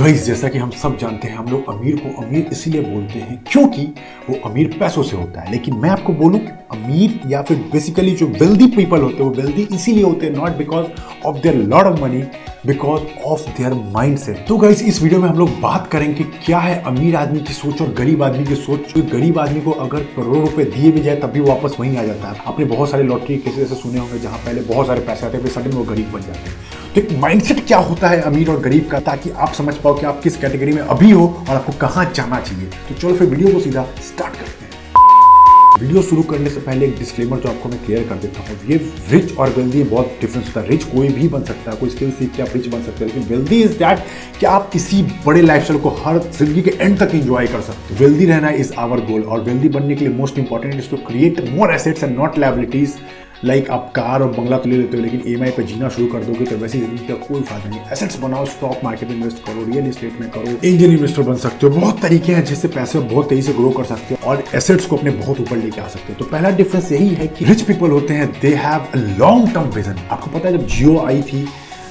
Guys जैसा कि हम सब जानते हैं, हम लोग अमीर को अमीर इसीलिए बोलते हैं क्योंकि वो अमीर पैसों से होता है। लेकिन मैं आपको बोलूँ कि अमीर या फिर बेसिकली जो वेल्दी पीपल होते हैं, वो वेल्दी इसीलिए होते हैं not because of their lot of money because of their mind set तो गाइस इस वीडियो में हम लोग बात करेंगे कि क्या है अमीर आदमी की सोच और गरीब आदमी की सोच। गरीब आदमी को अगर करोड़ों रुपए दिए भी जाए, तब भी वापस वहीं आ जाता है। आपने बहुत सारे लॉटरी केसेस ऐसे सुने होंगे जहाँ पहले बहुत सारे पैसे आते हैं फिर सडन वो गरीब बन जाते हैं। तो एक माइंडसेट क्या होता है अमीर और गरीब का, ताकि आप समझ पाओ कि आप किस कैटेगरी में अभी हो और आपको कहाँ जाना चाहिए। तो चलो फिर वीडियो को सीधा स्टार्ट करते हैं। वीडियो शुरू करने से पहले एक डिस्क्लेमर जो आपको मैं क्लियर कर देता हूँ। ये रिच और वेल्दी बहुत डिफरेंस होता है। रिच कोई भी बन सकता है, कोई स्किल सीख के आप रिच बन सकते हैं, लेकिन वेल्दी इज़ दैट कि आप किसी बड़े लाइफस्टाइल को हर ज़िंदगी के एंड तक एंजॉय कर सकते हो। वेल्दी रहना इज़ आवर गोल और वेल्दी बनने के लिए most important is to create more assets and not liabilities like आप कार और बंगला तो ले लेते हो, लेकिन ई एम जीना शुरू कर दोगे तो वैसी ज़िंदगी का कोई फ़ायदा नहीं। एसेट्स बनाओ स्टॉक मार्केट में इन्वेस्ट करो रियल एस्टेट में करो। एंजल इन्वेस्टर बन सकते हो, बहुत तरीके हैं जिससे पैसे बहुत तेज़ी से ग्रो कर सकते हो और एसेट्स को अपने बहुत ऊपर लेके आ सकते हो। तो पहला डिफरेंस यही है कि रिच पीपल होते हैं they have a long term vision आपको पता है जब जियो आई थी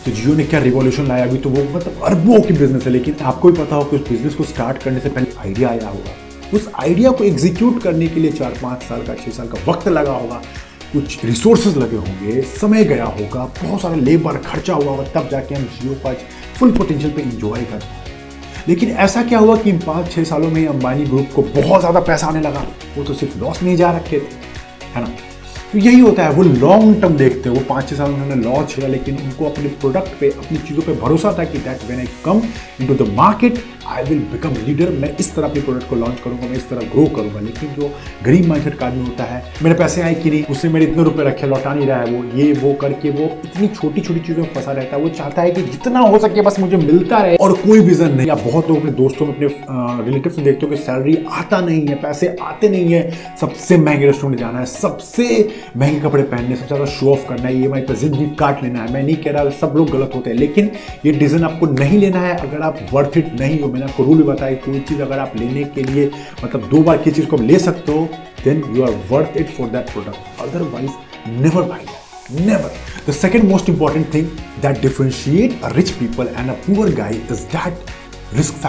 तो जियो ने क्या रिवॉल्यूशन लाया? अभी तो वो मतलब अरबों की बिज़नेस है, लेकिन आपको भी पता हो कि उस बिज़नेस को स्टार्ट करने से पहले आइडिया आया होगा। उस आइडिया को एग्जीक्यूट करने के लिए चार पाँच साल का छः साल का वक्त लगा होगा। कुछ रिसोर्सेज लगे होंगे, समय गया होगा, बहुत सारा लेबर खर्चा हुआ होगा, तब जाके हम जियो का फुल पोटेंशियल पे इंजॉय कर लेकिन ऐसा क्या हुआ कि इन पाँच छः सालों में अंबानी ग्रुप को बहुत ज़्यादा पैसा आने लगा, वो तो सिर्फ़ लॉस नहीं जा रखे थे, है ना? तो यही होता है, वो लॉन्ग टर्म देखते हैं। वो पाँच छः साल उन्होंने लॉन्च किया लेकिन उनको अपने प्रोडक्ट पे, अपनी चीज़ों पे भरोसा था कि that when I come into the market I will become leader मैं इस तरह अपने प्रोडक्ट को लॉन्च करूँगा, मैं इस तरह ग्रो करूँगा। लेकिन जो गरीब माइंडसेट का आदमी होता है, मेरे पैसे आए कि नहीं, उसने मेरे इतने रुपए रखे, लौटा नहीं रहा है वो, ये, वो करके वो इतनी छोटी छोटी चीज़ों में फंसा रहता है। वो चाहता है कि जितना हो सके बस मुझे मिलता रहे और कोई विजन नहीं। आप बहुत लोग अपने दोस्तों में अपने रिलेटिव से देखते हो कि सैलरी आता नहीं है, पैसे आते नहीं है। सबसे महँगे रेस्टोरेंट जाना है, सबसे महँगे कपड़े पहनने सबसे ज़्यादा शो ऑफ़ करना है ई एम पर ज़िंदगी काट लेना है। मैं नहीं कह रहा सब लोग गलत होते हैं, लेकिन ये डिसीज़न आपको नहीं लेना है अगर आप वर्थ इट नहीं हो। मैंने आपको रूल भी बताया कोई चीज़ अगर आप लेने के लिए मतलब दो बार की चीज़ को ले सकते हो then you are worth it for that product otherwise never buy never the second most important thing that differentiate a rich people and a poor guy is that risk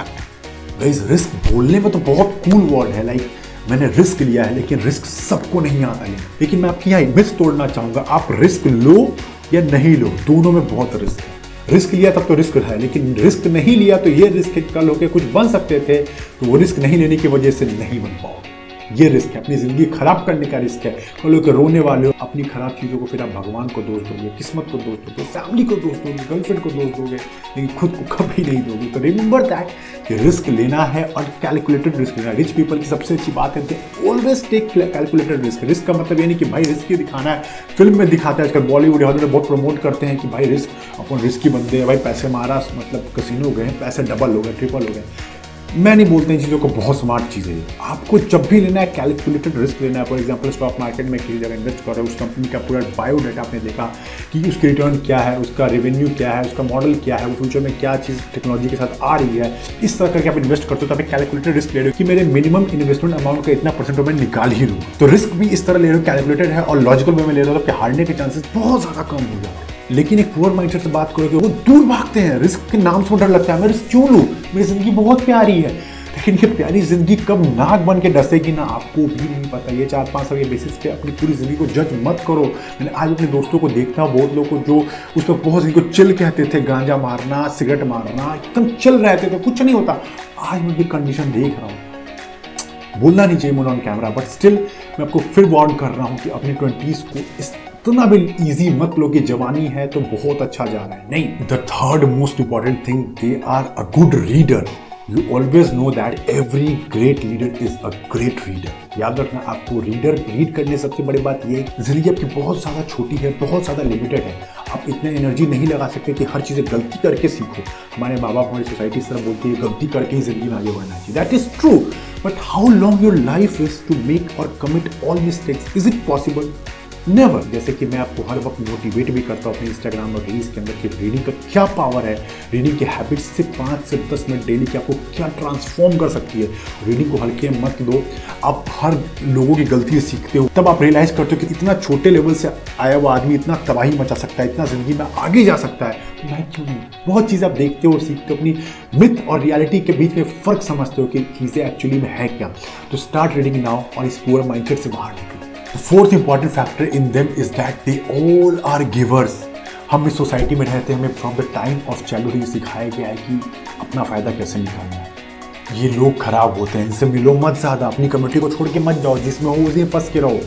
guys risk बोलने में तो बहुत cool word है like मैंने risk लिया है, लेकिन risk सबको नहीं आता है। लेकिन मैं आपकी यहाँ मिस तोड़ना चाहूँगा। आप रिस्क लो या नहीं लो, दोनों में बहुत रिस्क है। रिस्क लिया तब तो रिस्क है, लेकिन रिस्क नहीं लिया तो ये रिस्क कल होकर कुछ बन सकते थे तो वो रिस्क नहीं लेने की वजह से नहीं बन पाओ ये रिस्क है, अपनी ज़िंदगी खराब करने का रिस्क है। कल होकर रोने वाले हो, अपनी खराब चीज़ों को फिर आप भगवान को दोष दोगे, किस्मत को दोष दोगे, फैमिली को दोष दोगे, गर्लफ्रेंड को दोष दोगे, लेकिन खुद को कभी नहीं दोगे। तो रिमेंबर दैट कि रिस्क लेना है और कैलकुलेटेड रिस्क लेना रिच पीपल की सबसे अच्छी बात है always take calculated risk risk का मतलब ये नहीं कि भाई रिस्क ही दिखाना है। फ़िल्म में दिखाता है, आजकल बॉलीवुड हॉलीवुड बहुत प्रमोट करते हैं कि भाई रिस्क अपन रिस्क ही बंदे हैं, भाई पैसे मारा मतलब कसिनो गए पैसे डबल हो गए ट्रिपल हो गए। मैं नहीं बोलते इन चीज़ों को, बहुत स्मार्ट चीज़ें है आपको जब भी लेना है कैलकुलेटेड रिस्क लेना है फॉर एग्जांपल स्टॉक मार्केट में किसी जगह इन्वेस्ट कर रहे हो, उस कंपनी का पूरा बायोडाटा आपने देखा कि उसकी रिटर्न क्या है, उसका रेवेन्यू क्या है, उसका मॉडल क्या है, वो फ्यूचर में क्या चीज़ टेक्नोलॉजी के साथ आ रही है, इस तरह करके आप इन्वेस्ट करते हो तो आप कैलकुलेटेड रिस्क ले रहे हो कि मेरे मिनिमम इन्वेस्टमेंट अमाउंट का इतना परसेंट मैं निकाल ही लूँ तो रिस्क भी इस तरह ले रहे हो कैलकुलेटेड है, और लॉजिकल वे में ले रहे हो तो हारने के चांसेस बहुत ज़्यादा कम हो जाते हैं। लेकिन एक पुअर माइंडसेट से बात करोगे वो दूर भागते हैं रिस्क के नाम से डर लगता है, मैं रिस्क क्यों लूँ? मेरी ज़िंदगी बहुत प्यारी है। लेकिन ये प्यारी ज़िंदगी कब नाक बन के डसेगी ना, आपको भी नहीं पता। ये चार पाँच साल के बेसिस पे अपनी पूरी ज़िंदगी को जज मत करो। मैंने आज अपने दोस्तों को देखता हूँ बहुत लोग को जो उस पर बहुत जिनको चिल कहते थे, गांजा मारना सिगरेट मारना, एकदम चिल रहते थे, कुछ नहीं होता। आज मैं ये कंडीशन देख रहा हूँ। बोलना नहीं चाहिए मुझे ऑन कैमरा बट स्टिल मैं आपको फिर वार्न कर रहा हूँ कि अपनी ट्वेंटीज़ को इस इतना भी इजी मत लो कि जवानी है तो बहुत अच्छा जा रहा है। नहीं the third most important thing they are a good reader you always know that every great leader is a great reader याद रखना, आपको रीडर रीड करने सबसे बड़ी बात ये ज़िंदगी आपकी बहुत ज़्यादा छोटी है, बहुत ज़्यादा लिमिटेड है। आप इतने एनर्जी नहीं लगा सकते कि हर चीज़ें गलती करके सीखो। हमारे माँ बाप हमारी सोसाइटी तरह बोलती है, गलती करके ही ज़िंदगी में आगे बढ़ना चाहिए। That is true but how long your life is to make और commit all mistakes is it possible never जैसे कि मैं आपको हर वक्त मोटिवेट भी करता हूँ अपने इंस्टाग्राम और रील्स के अंदर कि रीडिंग का क्या पावर है? रीडिंग की हैबिट से पाँच से दस मिनट डेली की आपको क्या ट्रांसफॉर्म कर सकती है? रीडिंग को हल्के मत लो। आप हर लोगों की गलती सीखते हो। तब आप रियलाइज़ करते हो कि इतना छोटे लेवल से आया हुआ आदमी इतना तबाही मचा सकता है, इतना ज़िंदगी में आगे जा सकता है। तो मैं क्यों नहीं? बहुत चीज़ें आप देखते हो और सीखते हो, अपनी मिथ और रियलिटी के बीच में फ़र्क समझते हो कि चीज़ें एक्चुअली में है क्या। तो स्टार्ट रीडिंग नाउ और इस पूरे माइंडसेट से बाहर निकलो। The fourth factor in in is that they all are givers givers. हम इस सोसाइटी में रहते हैं, हमें from the time of childhood सिखाया गया है कि अपना फ़ायदा कैसे निकालना है। ये लोग खराब होते हैं, इनसे मिलो मत ज़्यादा, अपनी कम्युनिटी को छोड़ के मत जाओ, जिसमें हो उसी फंस के रहो।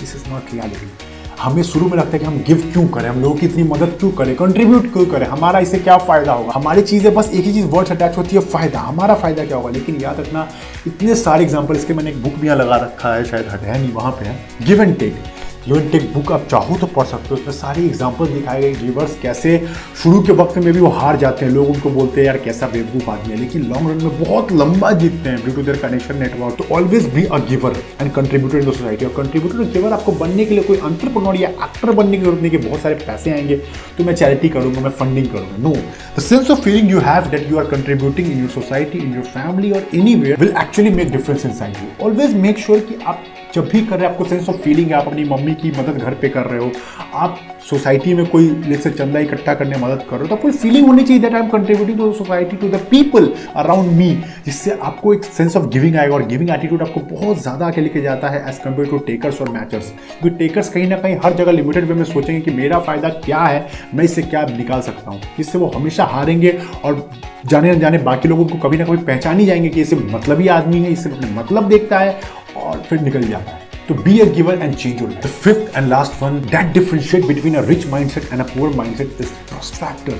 दिस इज़ नॉट रियलिटी हमें शुरू में लगता है कि हम गिव क्यों करें? हम लोगों की इतनी मदद क्यों करें? कंट्रीब्यूट क्यों करें? हमारा इससे क्या फ़ायदा होगा? हमारी चीज़ें बस एक ही चीज़ वर्ड अटैच होती है, फ़ायदा। हमारा फ़ायदा क्या होगा? लेकिन याद रखना, इतने सारे एग्ज़ाम्पल इसके मैंने एक बुक भी यहाँ लगा रखा है, शायद हटाया नहीं, वहाँ पर है। Give and take you take book आप चाहो तो पढ़ सकते हो। उसमें सारी एग्ज़ाम्पल दिखाए गए गिवर्स कैसे? शुरू के वक्त में भी वो हार जाते हैं। लोग उनको बोलते हैं, यार, कैसा बेवकूफ़ आदमी है। लेकिन लॉन्ग रन में बहुत लंबा जीतते हैं। Due to their connection network तो always be a giver and contributor in the society और कंट्रीब्यूटर गिवर आपको बनने के लिए कोई अंतरप्रनोर या एक्टर बनने की ज़रूरत नहीं कि बहुत सारे पैसे आएँगे। तो मैं चैरिटी करूँगा, मैं फंडिंग करूँगा। Know the sense of feeling you have that you are contributing in your society in your family और any will actually make difference inside you always make sure कि आप जब भी कर रहे हैं, आपको सेंस ऑफ़ फीलिंग है, आप अपनी मम्मी की मदद घर पे कर रहे हो, आप सोसाइटी में कोई जैसे चंदा इकट्ठा करने मदद कर रहे हो तो कोई फीलिंग होनी चाहिए that I am contributing to society to the people around me जिससे आपको एक सेंस ऑफ़ गिविंग आएगा और गिविंग एटीट्यूड आपको बहुत ज़्यादा आके लेके जाता है एज कंपेयर टू टेकर्स और मैचर्स क्योंकि टेकर्स कहीं ना कहीं हर जगह लिमिटेड वे में सोचेंगे कि मेरा फ़ायदा क्या है, मैं इससे क्या निकाल सकता हूँ, जिससे वो हमेशा हारेंगे और जाने न जाने बाकी लोगों को कभी ना कभी पहचान ही जाएँगे कि इसे मतलब ही आदमी है इससे अपने मतलब देखता है और फिर निकल जाता है। तो be a giver and change your life. The fifth and last one, that differentiate between a rich mindset and a poor mindset is trust factor.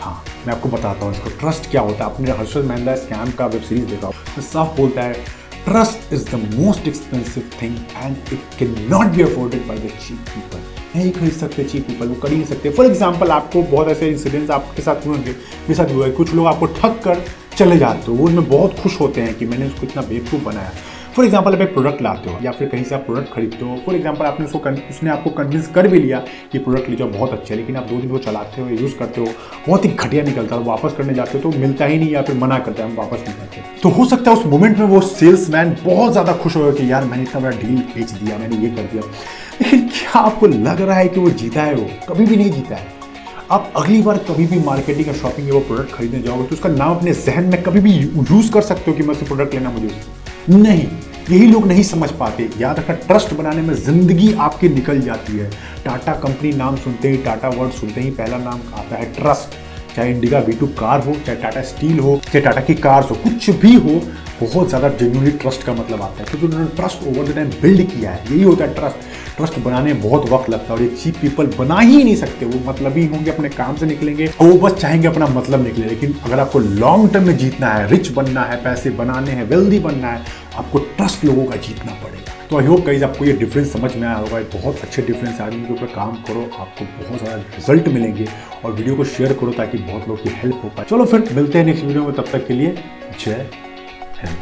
हाँ मैं आपको बताता हूँ इसको। ट्रस्ट क्या होता है? आपने हर्षद मेहंदा स्कैम का वेब सीरीज़ देखा हो तो साफ़ बोलता है trust is the most expensive thing and it can not be afforded by the cheap people नहीं खरीद सकते चीप पीपल वो कर ही नहीं सकते। फॉर एग्ज़ाम्पल आपको बहुत ऐसे इंसिडेंट्स आपके साथ हुए होंगे। मेरे साथ हुआ है। कुछ लोग आपको ठग कर चले जाते हो। वो उनमें बहुत खुश होते हैं कि मैंने उसको इतना बेवकूफ़ बनाया। फॉर एग्ज़ाम्पल आप एक प्रोडक्ट लाते हो, या फिर कहीं से आप प्रोडक्ट खरीदते हो फॉर एग्ज़ाम्पल आपने उसको उसने आपको कन्विंस कर भी लिया कि प्रोडक्ट लीजिए, बहुत अच्छा है, लेकिन आप दो दिन वो चलाते हो यूज़ करते हो, बहुत ही घटिया निकलता है वापस करने जाते हो तो मिलता ही नहीं या फिर मना करता है, हम वापस नहीं करते। तो हो सकता है उस मोमेंट में वो सेल्स बहुत ज़्यादा खुश होगा कि यार मैंने इतना बड़ा डील बेच दिया, मैंने ये कर दिया। लेकिन क्या आपको लग रहा है कि वो जीता है वो? कभी भी नहीं जीता है। आप अगली बार कभी भी मार्केटिंग या शॉपिंग या वो प्रोडक्ट खरीदने जाओगे तो उसका नाम अपने जहन में कभी भी यूज़ कर सकते हो कि मैं उसे प्रोडक्ट लेना मुझे नहीं, यही लोग नहीं समझ पाते। याद रखना ट्रस्ट बनाने में ज़िंदगी आपकी निकल जाती है। टाटा कंपनी नाम सुनते ही, टाटा वर्ड सुनते ही पहला नाम आता है ट्रस्ट चाहे इंडिगा वी कार हो, चाहे टाटा स्टील हो, चाहे टाटा की कार्स हो, कुछ भी हो बहुत ज़्यादा जेन्यूनली ट्रस्ट का मतलब आता है, क्योंकि उन्होंने trust over the time build किया है। यही होता है ट्रस्ट ट्रस्ट बनाने में बहुत वक्त लगता है और ये चीप पीपल बना ही नहीं सकते। वो मतलब ही होंगे अपने काम से निकलेंगे और वो बस चाहेंगे अपना मतलब निकले। लेकिन अगर आपको लॉन्ग टर्म में जीतना है रिच बनना है, पैसे बनाने हैं वेल्दी बनना है, आपको ट्रस्ट लोगों का जीतना पड़ेगा। तो आई होप कहीं आपको ये डिफरेंस समझ में आया होगा। बहुत अच्छे डिफरेंस आदमी के ऊपर काम करो, आपको बहुत सारा रिज़ल्ट मिलेंगे और वीडियो को शेयर करो ताकि बहुत लोग की हेल्प हो पाए। चलो फिर मिलते हैं नेक्स्ट वीडियो में। तब तक के लिए जय him.